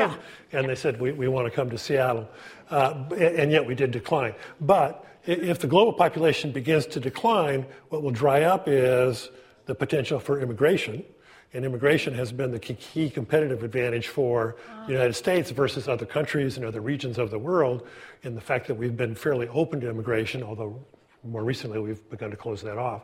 and yeah. they said we, we want to come to Seattle, and yet we did decline. But if the global population begins to decline, what will dry up is the potential for immigration. And immigration has been the key competitive advantage for the United States versus other countries and other regions of the world in the fact that we've been fairly open to immigration, although more recently we've begun to close that off.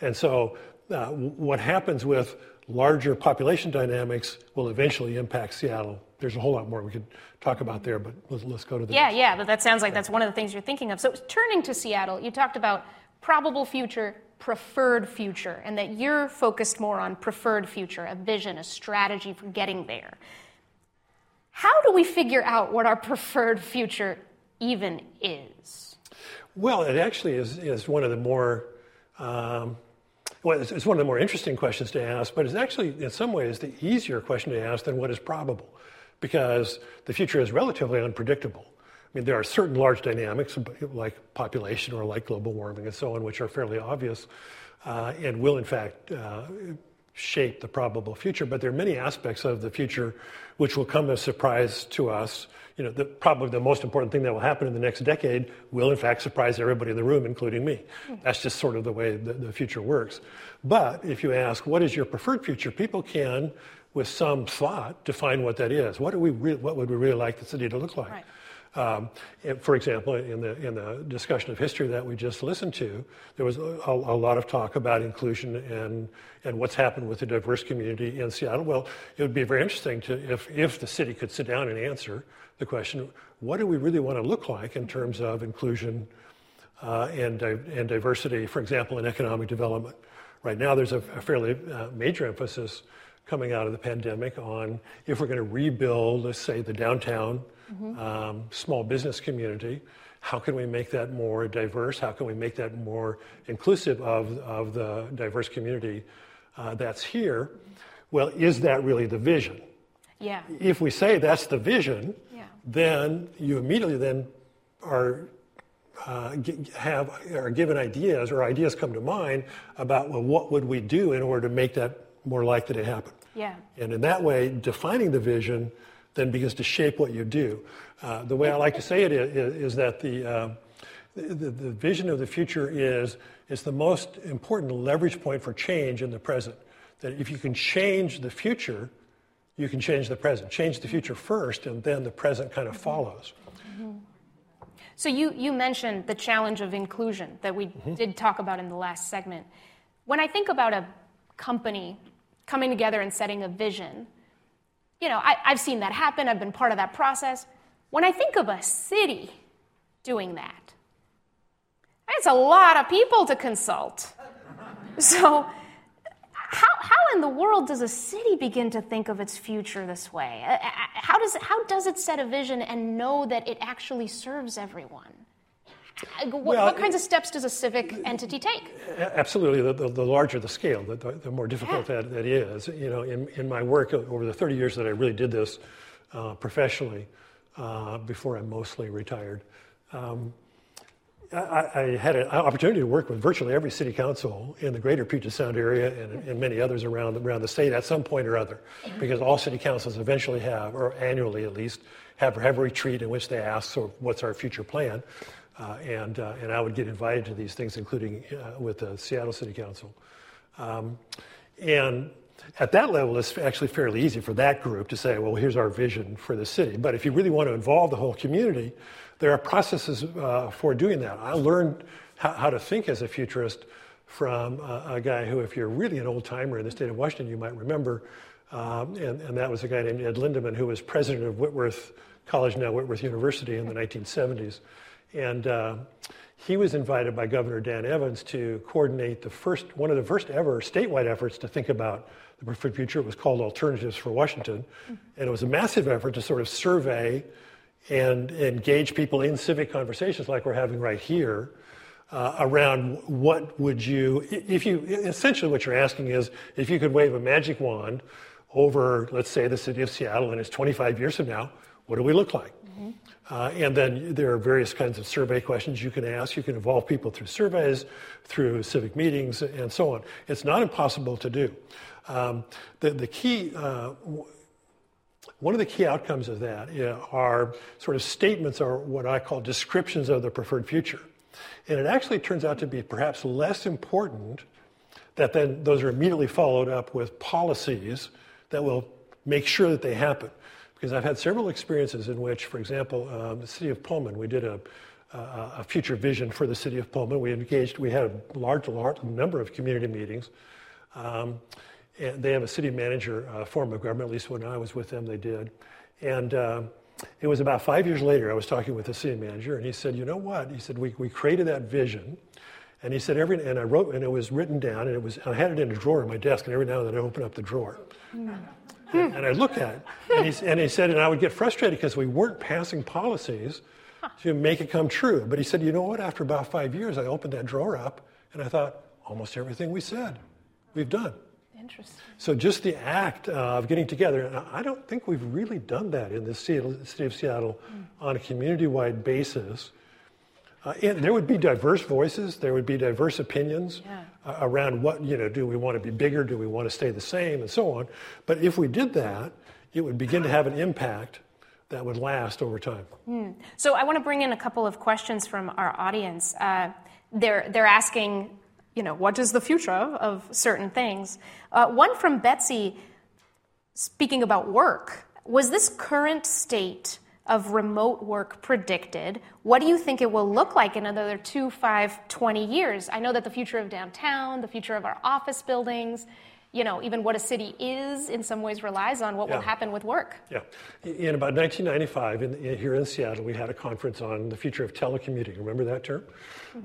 And so, uh, what happens with larger population dynamics will eventually impact Seattle. There's a whole lot more we could talk about there, but let's, let's go to the. Yeah, next. yeah, but that sounds like that's one of the things you're thinking of. So, turning to Seattle, you talked about probable future, preferred future, and that you're focused more on preferred future, a vision, a strategy for getting there. How do we figure out what our preferred future even is? Well, it actually is, is one of the more, um, well, it's, it's one of the more interesting questions to ask, but it's actually, in some ways, the easier question to ask than what is probable, because the future is relatively unpredictable. I mean, there are certain large dynamics like population or like global warming and so on, which are fairly obvious uh, and will, in fact, uh, shape the probable future. But there are many aspects of the future which will come as a surprise to us. You know, the, probably the most important thing that will happen in the next decade will, in fact, surprise everybody in the room, including me. That's just sort of the way the, the future works. But if you ask, what is your preferred future, people can, with some thought, define what that is. What, do we re- what would we really like the city to look like? Right. Um, for example, in the, in the discussion of history that we just listened to, there was a, a, lot of talk about inclusion and, and what's happened with the diverse community in Seattle. Well, it would be very interesting to, if, if the city could sit down and answer the question, what do we really want to look like in terms of inclusion uh, and, and diversity, for example, in economic development? Right now, there's a, a fairly uh, major emphasis coming out of the pandemic on if we're going to rebuild, let's say, the downtown mm-hmm. um, small business community. How can we make that more diverse? How can we make that more inclusive of, of the diverse community uh, that's here? Well, is that really the vision? Yeah. If we say that's the vision, yeah. then you immediately then are uh, have are given ideas or ideas come to mind about well, what would we do in order to make that more likely to happen? Yeah. And in that way, defining the vision then begins to shape what you do. Uh, the way I like to say it is, is that the, uh, the, the, vision of the future is, is the most important leverage point for change in the present. That if you can change the future, you can change the present. Change the future first, and then the present kind of follows. Mm-hmm. So you, you mentioned the challenge of inclusion that we mm-hmm. did talk about in the last segment. When I think about a company coming together and setting a vision, you know, I, I've seen that happen, I've been part of that process. When I think of a city doing that, it's a lot of people to consult. So, how, how in the world does a city begin to think of its future this way? Uh, uh, how does, how does it set a vision and know that it actually serves everyone? What, well, what, kinds of steps does a civic entity take? Absolutely. The, the, the larger the scale, the, the more difficult yeah. that, that is. You know, in, in my work over the 30 years that I really did this uh, professionally, uh, before I mostly retired, um, I, I, had an opportunity to work with virtually every city council in the greater Puget Sound area and, and, many others around, around the state at some point or other, because all city councils eventually have, or annually at least, have, have a retreat in which they ask, so what's our future plan? Uh, and, uh, and I would get invited to these things, including uh, with the Seattle City Council. Um, and at that level, it's actually fairly easy for that group to say, well, here's our vision for the city. But if you really want to involve the whole community, there are processes uh, for doing that. I learned how, how, to think as a futurist from a, a guy who, if you're really an old timer in the state of Washington, you might remember, um, and, and, that was a guy named Ed Lindaman, who was president of Whitworth College, now Whitworth University, in the 1970s. And uh, he was invited by Governor Dan Evans to coordinate the first, one of the first ever statewide efforts to think about the preferred future. It was called Alternatives for Washington. And it was a massive effort to sort of survey and engage people in civic conversations like we're having right here uh, around what would you, if you, essentially what you're asking is if you could wave a magic wand over, let's say, the city of Seattle and it's 25 years from now, what do we look like? Uh, and then there are various kinds of survey questions you can ask. You can involve people through surveys, through civic meetings, and so on. It's not impossible to do. Um, the, the key, uh, one of the key outcomes of that are sort of statements or what I call descriptions of the preferred future. And it actually turns out to be perhaps less important that then those are immediately followed up with policies that will make sure that they happen. Because I've had several experiences in which, for example, um, the city of Pullman, we did a, a, a, future vision for the city of Pullman. We engaged, we had a large, large number of community meetings. Um, and they have a city manager uh, form of government, at least when I was with them, they did. And uh, it was about five years later, I was talking with the city manager, and he said, You know what? He said, We, we created that vision. And he said, every, and I wrote, and it was written down, and it was, I had it in a drawer in my desk, and every now and then I open up the drawer. Mm. And, and I look at it, and he, and he said, and I would get frustrated because we weren't passing policies to make it come true. But he said, you know what? After about five years, I opened that drawer up, and I thought, almost everything we said, we've done. Interesting. So just the act of getting together, and I don't think we've really done that in the city of Seattle mm. on a community-wide basis. Uh, and there would be diverse voices, there would be diverse opinions yeah. uh, around what, you know, do we want to be bigger, do we want to stay the same, and so on. But if we did that, it would begin to have an impact that would last over time. Mm. So I want to bring in a couple of questions from our audience. Uh, they're, they're asking you know, what is the future of, of certain things. Uh, one from Betsy, speaking about work. Was this current state of remote work predicted? What do you think it will look like in another two, five, 20 years? I know that the future of downtown, the future of our office buildings, you know, even what a city is in some ways relies on what yeah. will happen with work. Yeah. In about 1995, in, in, here in Seattle, we had a conference on the future of telecommuting. Remember that term? (laughs)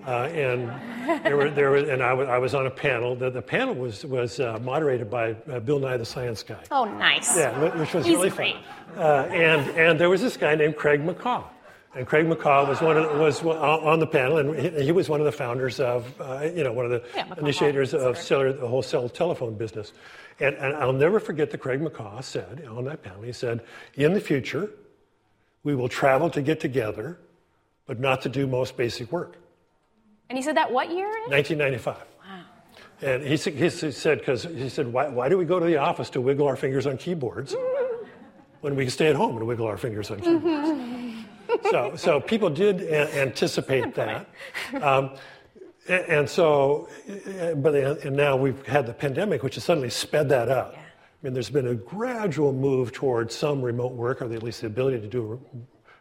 Uh, and there were, there were, and I, w- I was on a panel. The, the panel was, was uh, moderated by uh, Bill Nye the Science Guy. Oh, nice. Yeah, which was He's really great. fun. Uh, and, and there was this guy named Craig McCaw. And Craig McCaw was one of, was on the panel, and he, he was one of the founders of, uh, you know, one of the yeah, initiators of cellular, the whole cell telephone business. And, and I'll never forget that Craig McCaw said on that panel, he said, in the future, we will travel to get together, but not to do most basic work. And he said that what year? 1995. Wow. And he, he said, because he said, why, why do we go to the office to wiggle our fingers on keyboards (laughs) when we can stay at home and wiggle our fingers on keyboards? (laughs) So, so people did a- anticipate that. Um, and, and, so, but and now we've had the pandemic, which has suddenly sped that up. Yeah. I mean, there's been a gradual move towards some remote work, or at least the ability to do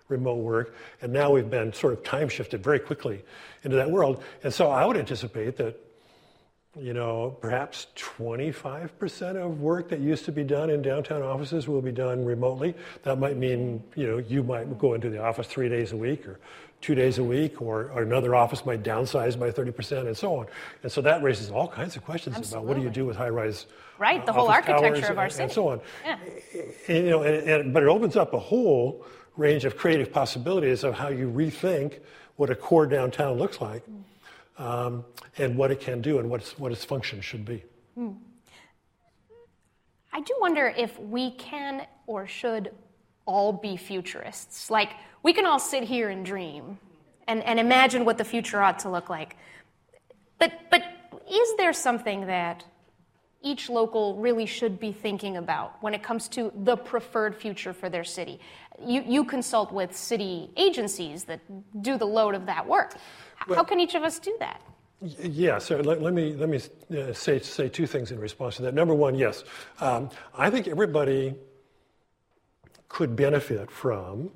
remote work. And now we've been sort of time shifted very quickly into that world. And so I would anticipate that you know, perhaps 25% of work that used to be done in downtown offices will be done remotely. That might mean, you know, you might go into the office three days a week or two days a week, or, or another office might downsize by 30% and so on. And so that raises all kinds of questions Absolutely. about what do you do with high rise Right, the whole architecture of our city. And so on. Yeah. And, you know, and, and, but it opens up a whole range of creative possibilities of how you rethink what a core downtown looks like. Mm um, and what it can do and what its, what its function should be. Hmm. I do wonder if we can or should all be futurists. Like, we can all sit here and dream and, and imagine what the future ought to look like. But, but is there something that each local really should be thinking about when it comes to the preferred future for their city? You, you consult with city agencies that do the load of that work. Well, How can each of us do that? Yeah, so let, let me, let me uh, say, say two things in response to that. Number one, yes, um, I think everybody could benefit from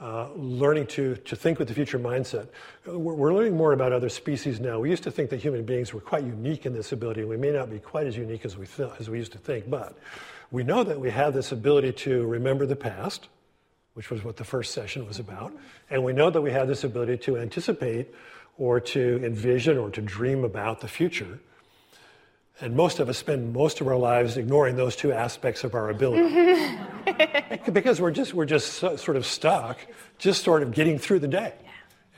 uh, learning to, to think with the future mindset. We're, we're, learning more about other species now. We used to think that human beings were quite unique in this ability, we may not be quite as unique as we, th- as we used to think, but we know that we have this ability to remember the past, which was what the first session was about, and we know that we have this ability to anticipate or to envision or to dream about the future. And most of us spend most of our lives ignoring those two aspects of our ability. (laughs) because we're just, we're just sort of stuck, just sort of getting through the day.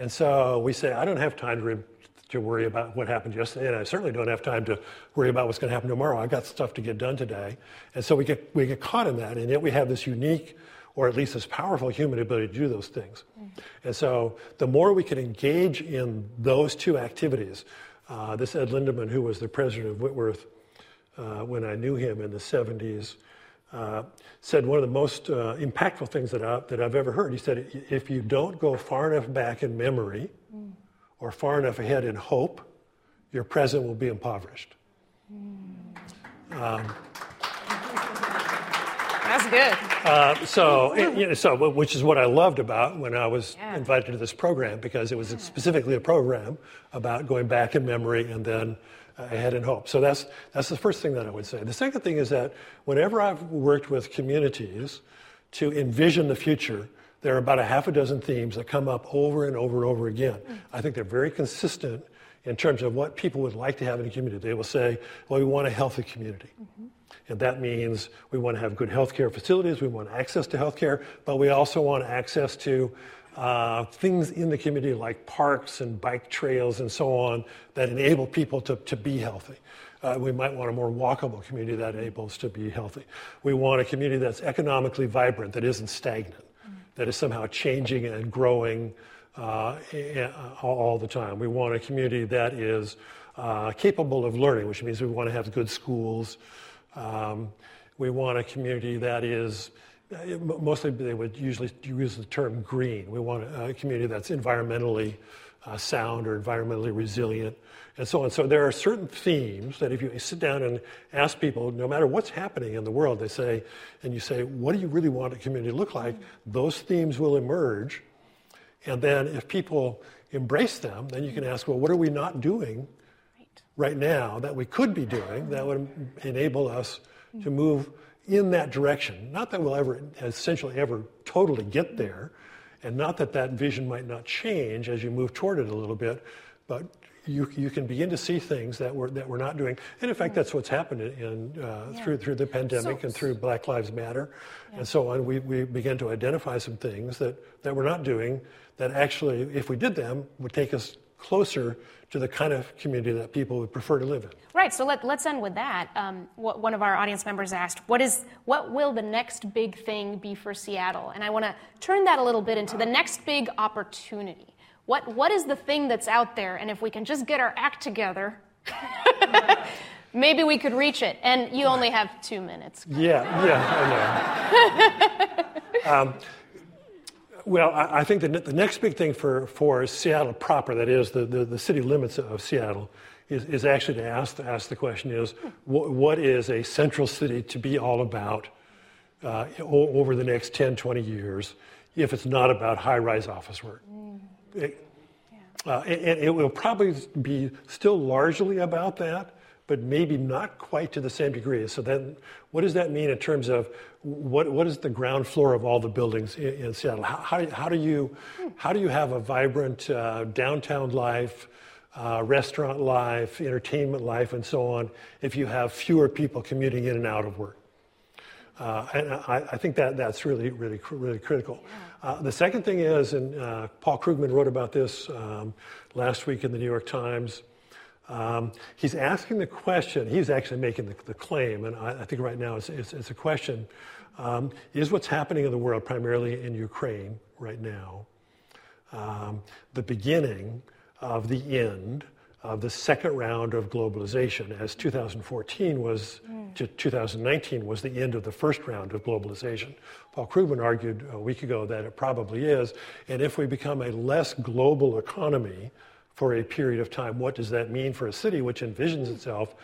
And so we say, I don't have time to, re- to worry about what happened yesterday, and I certainly don't have time to worry about what's going to happen tomorrow. I've got stuff to get done today. And so we get, we get caught in that, and yet we have this unique, or at least this powerful human ability to do those things. Mm. And so the more we can engage in those two activities, uh, this Ed Lindaman, who was the president of Whitworth uh, when I knew him in the 70s, uh, said one of the most uh, impactful things that, I, that I've ever heard. He said, if you don't go far enough back in memory mm. or far enough ahead in hope, your present will be impoverished. Mm. Um, good. Uh, so, you know, so, which is what I loved about when I was yeah. invited to this program because it was specifically a program about going back in memory and then ahead in hope. So that's that's the first thing that I would say. The second thing is that whenever I've worked with communities to envision the future, there are about a half a dozen themes that come up over and over and over again. Mm. I think they're very consistent in terms of what people would like to have in a community. They will say, well, we want a healthy community. Mm-hmm. And that means we want to have good healthcare facilities, we want access to healthcare, but we also want access to uh, things in the community like parks and bike trails and so on that enable people to, to be healthy. Uh, we might want a more walkable community that enables to be healthy. We want a community that's economically vibrant, that isn't stagnant, mm. that is somehow changing and growing uh, all the time. We want a community that is uh, capable of learning, which means we want to have good schools. Um, we want a community that is uh, mostly they would usually use the term green. We want a community that's environmentally uh, sound or environmentally resilient and so on. So there are certain themes that if you sit down and ask people, no matter what's happening in the world, they say, and you say, what do you really want a community to look like? Those themes will emerge. And then if people embrace them, then you can ask, well, what are we not doing right now that we could be doing that would enable us to move in that direction. Not that we'll ever essentially ever totally get there, and not that that vision might not change as you move toward it a little bit, but you, you can begin to see things that we're, that we're not doing. And in fact, that's what's happened in, uh, yeah. through, through the pandemic so, and through Black Lives Matter yeah. and so on. We, we began to identify some things that, that we're not doing that actually, if we did them, would take us closer to the kind of community that people would prefer to live in. Right. So let, us end with that. Um, what, one of our audience members asked, "What is what will the next big thing be for Seattle?" And I want to turn that a little bit into the next big opportunity. What what is the thing that's out there? And if we can just get our act together. (laughs) maybe we could reach it. And you only have two minutes. Yeah, yeah, I know. (laughs) um, well, I, I think the, the next big thing for, for Seattle proper, that is the, the, the city limits of Seattle, is, is actually to ask, to ask the question is, what, what is a central city to be all about uh, over the next 10, 20 years if it's not about high-rise office work? Mm. It, uh, and it will probably be still largely about that, but maybe not quite to the same degree. So then, what does that mean in terms of what, what is the ground floor of all the buildings in, in Seattle? How, how, how, do you, how do you have a vibrant uh, downtown life, uh, restaurant life, entertainment life, and so on if you have fewer people commuting in and out of work? Uh, and I, I, think that that's really, really, really critical. Uh, the second thing is, and uh, Paul Krugman wrote about this um, last week in the New York Times. Um, he's asking the question, he's actually making the, the claim, and I, I, think right now it's, it's, it's a question um, is what's happening in the world, primarily in Ukraine right now, um, the beginning of the end of the second round of globalization, as 2014 was to 2019 was the end of the first round of globalization. Paul Krugman argued a week ago that it probably is. And if we become a less global economy for a period of time, what does that mean for a city which envisions itself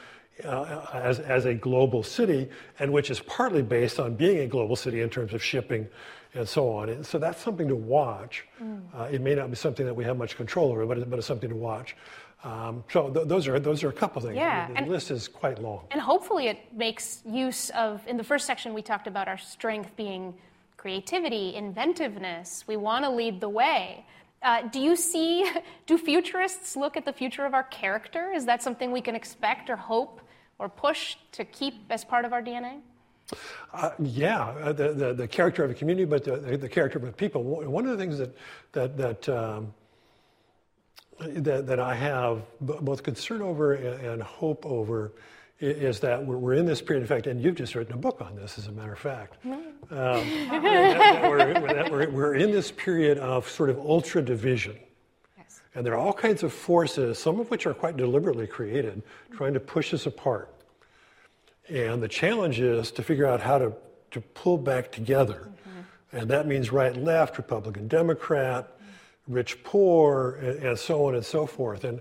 uh, as, as a global city and which is partly based on being a global city in terms of shipping and so on. And so that's something to watch. Mm. Uh, it may not be something that we have much control over, but, it, but it's something to watch. Um, so th- those are those are a couple things. Yeah, the, the list is quite long. And hopefully, it makes use of. In the first section, we talked about our strength being creativity, inventiveness. We want to lead the way. Uh, do you see? (laughs) Do futurists look at the future of our character? Is that something we can expect or hope or push to keep as part of our DNA? Uh, yeah, uh, the, the, the, character of a community, but the, the, character of a people. One of the things that that that um, that, that I have both concern over and hope over is that we're, in this period. In fact, and you've just written a book on this, as a matter of fact. Um, that, we're, that we're, we're, in this period of sort of ultra division. Yes. And there are all kinds of forces, some of which are quite deliberately created, trying to push us apart. And the challenge is to figure out how to, to pull back together. Mm-hmm. And that means right, left, Republican, Democrat, rich, poor, and, and, so on and so forth. And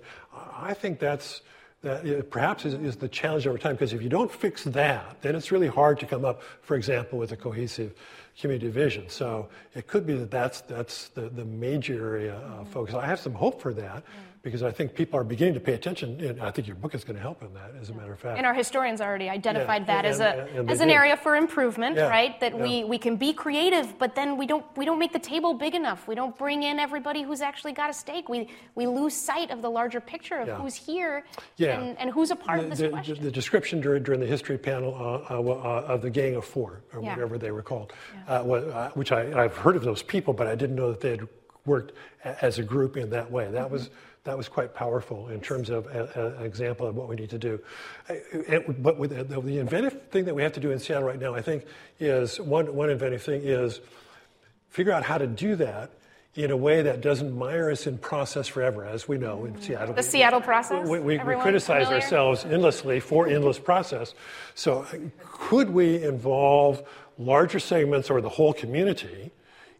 I think that's that perhaps is, is the challenge over time because if you don't fix that, then it's really hard to come up, for example, with a cohesive community vision. So it could be that that's that's the, the major area of focus. I have some hope for that because I think people are beginning to pay attention, and I think your book is going to help in that, as a matter of fact. And our historians already identified yeah, that and, as a and, as an area for improvement, yeah, right? That yeah. we, we can be creative, but then we don't we don't make the table big enough. We don't bring in everybody who's actually got a stake. We we lose sight of the larger picture of who's here and, and, who's a part the, of this the, question. The, the, description during, during the history panel uh, uh, uh, of the Gang of Four, or whatever they were called, uh, uh, which I, I've heard of those people, but I didn't know that they had worked as a group in that way. That mm-hmm. was that was quite powerful in terms of an example of what we need to do. but with the, the, inventive thing that we have to do in Seattle right now, I think, is one, one inventive thing is figure out how to do that in a way that doesn't mire us in process forever, as we know in Seattle. The Seattle process? We, we, we criticize familiar? ourselves endlessly for endless process. So, could we involve larger segments or the whole community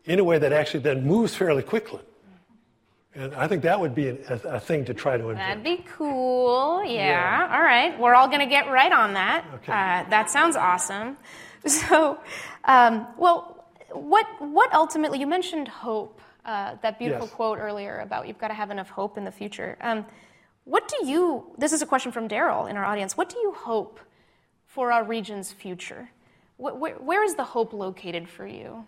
in a way that actually then moves fairly quickly? And I think that would be a, a thing to try to invent. That'd be cool. Yeah. yeah. All right. We're all going to get right on that. Okay. Uh, that sounds awesome. (laughs) So, um, well, what what ultimately you mentioned hope. Uh, that beautiful yes. quote earlier about you've got to have enough hope in the future. Um, what do you? This is a question from Daryl in our audience. What do you hope for our region's future? What, where, where is the hope located for you?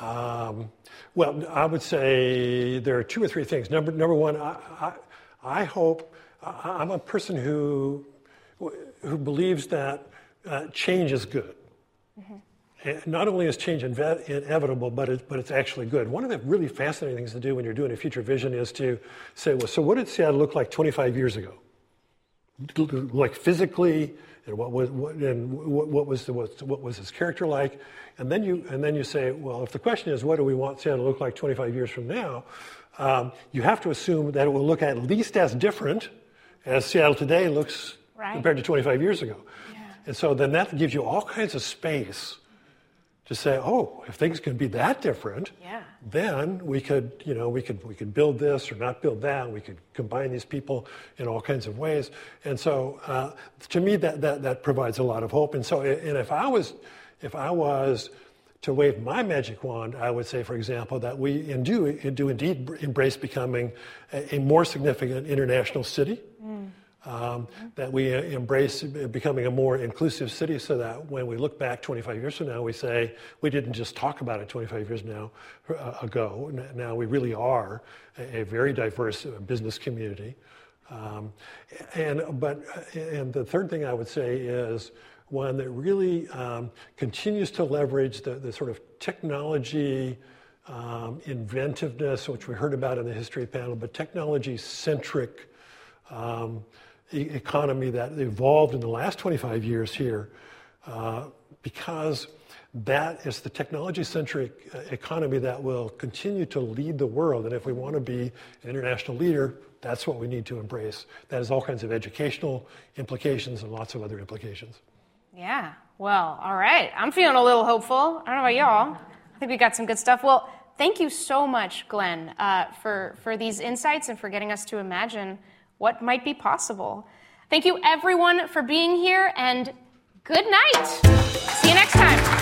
Um, well, I would say there are two or three things. Number, number one, I, I, I hope, I, am a person who, who believes that uh, change is good. Mm-hmm. not only is change inve- inevitable, but, it, but it's actually good. One of the really fascinating things to do when you're doing a future vision is to say, well, so what did Seattle look like 25 years ago? Like physically, and what was what, and what, what was the, what, what was his character like? And then you and then you say, well, if the question is what do we want Seattle to look like 25 years from now, um, you have to assume that it will look at least as different as Seattle today looks right. compared to 25 years ago. Yeah. And so then that gives you all kinds of space to say, oh, if things can be that different, yeah. then we could, you know, we could we could build this or not build that. We could combine these people in all kinds of ways. And so, uh, to me, that, that that provides a lot of hope. And so, and if I was, if I was to wave my magic wand, I would say, for example, that we and do do indeed embrace becoming a, a more significant international city. Mm um, that we embrace becoming a more inclusive city so that when we look back 25 years from now, we say, we didn't just talk about it 25 years now, uh, ago. Now we really are a, a very diverse uh, business community. Um, and, but, and the third thing I would say is one that really um, continues to leverage the, the sort of technology um, inventiveness, which we heard about in the history panel, but technology centric um, economy that evolved in the last 25 years here uh, because that is the technology centric uh, economy that will continue to lead the world. And if we want to be an international leader, that's what we need to embrace. That has all kinds of educational implications and lots of other implications. Yeah, well, all right. I'm feeling a little hopeful. I don't know about y'all. I think we got some good stuff. Well, thank you so much, Glenn, uh, for, for these insights and for getting us to imagine what might be possible. Thank you, everyone, for being here, and good night. See you next time.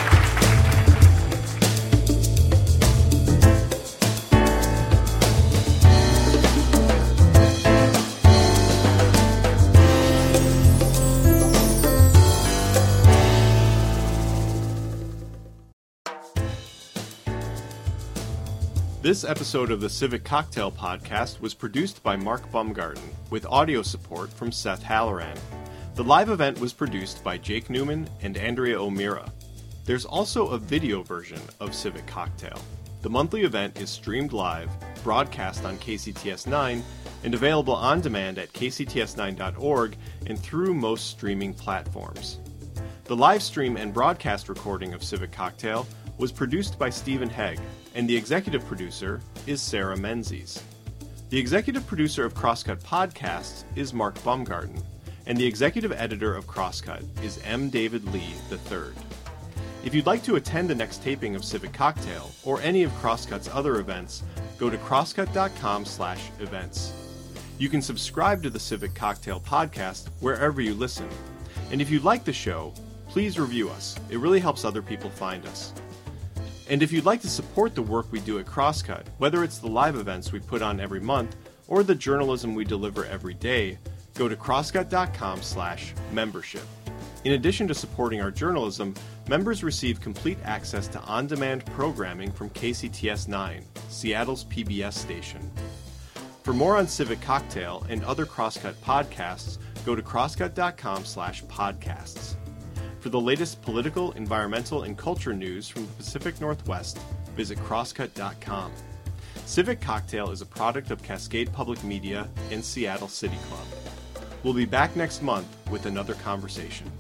This episode of the Civic Cocktail Podcast was produced by Mark Baumgarten with audio support from Seth Halloran. The live event was produced by Jake Newman and Andrea O'Meara. There's also a video version of Civic Cocktail. The monthly event is streamed live, broadcast on KCTS 9, and available on demand at kcts9.org and through most streaming platforms. The live stream and broadcast recording of Civic Cocktail was produced by Stephen Hegg, and the executive producer is Sarah Menzies. The executive producer of Crosscut Podcasts is Mark Baumgarten, and the executive editor of Crosscut is M. David Lee III. If you'd like to attend the next taping of Civic Cocktail or any of Crosscut's other events, go to crosscut.com/events. You can subscribe to the Civic Cocktail podcast wherever you listen. And if you like the show, please review us. It really helps other people find us. And if you'd like to support the work we do at Crosscut, whether it's the live events we put on every month or the journalism we deliver every day, go to crosscut.com/membership. In addition to supporting our journalism, members receive complete access to on-demand programming from KCTS 9, Seattle's PBS station. For more on Civic Cocktail and other Crosscut podcasts, go to crosscut.com/podcasts. For the latest political, environmental, and culture news from the Pacific Northwest, visit crosscut.com. Civic Cocktail is a product of Cascade Public Media and Seattle City Club. We'll be back next month with another conversation.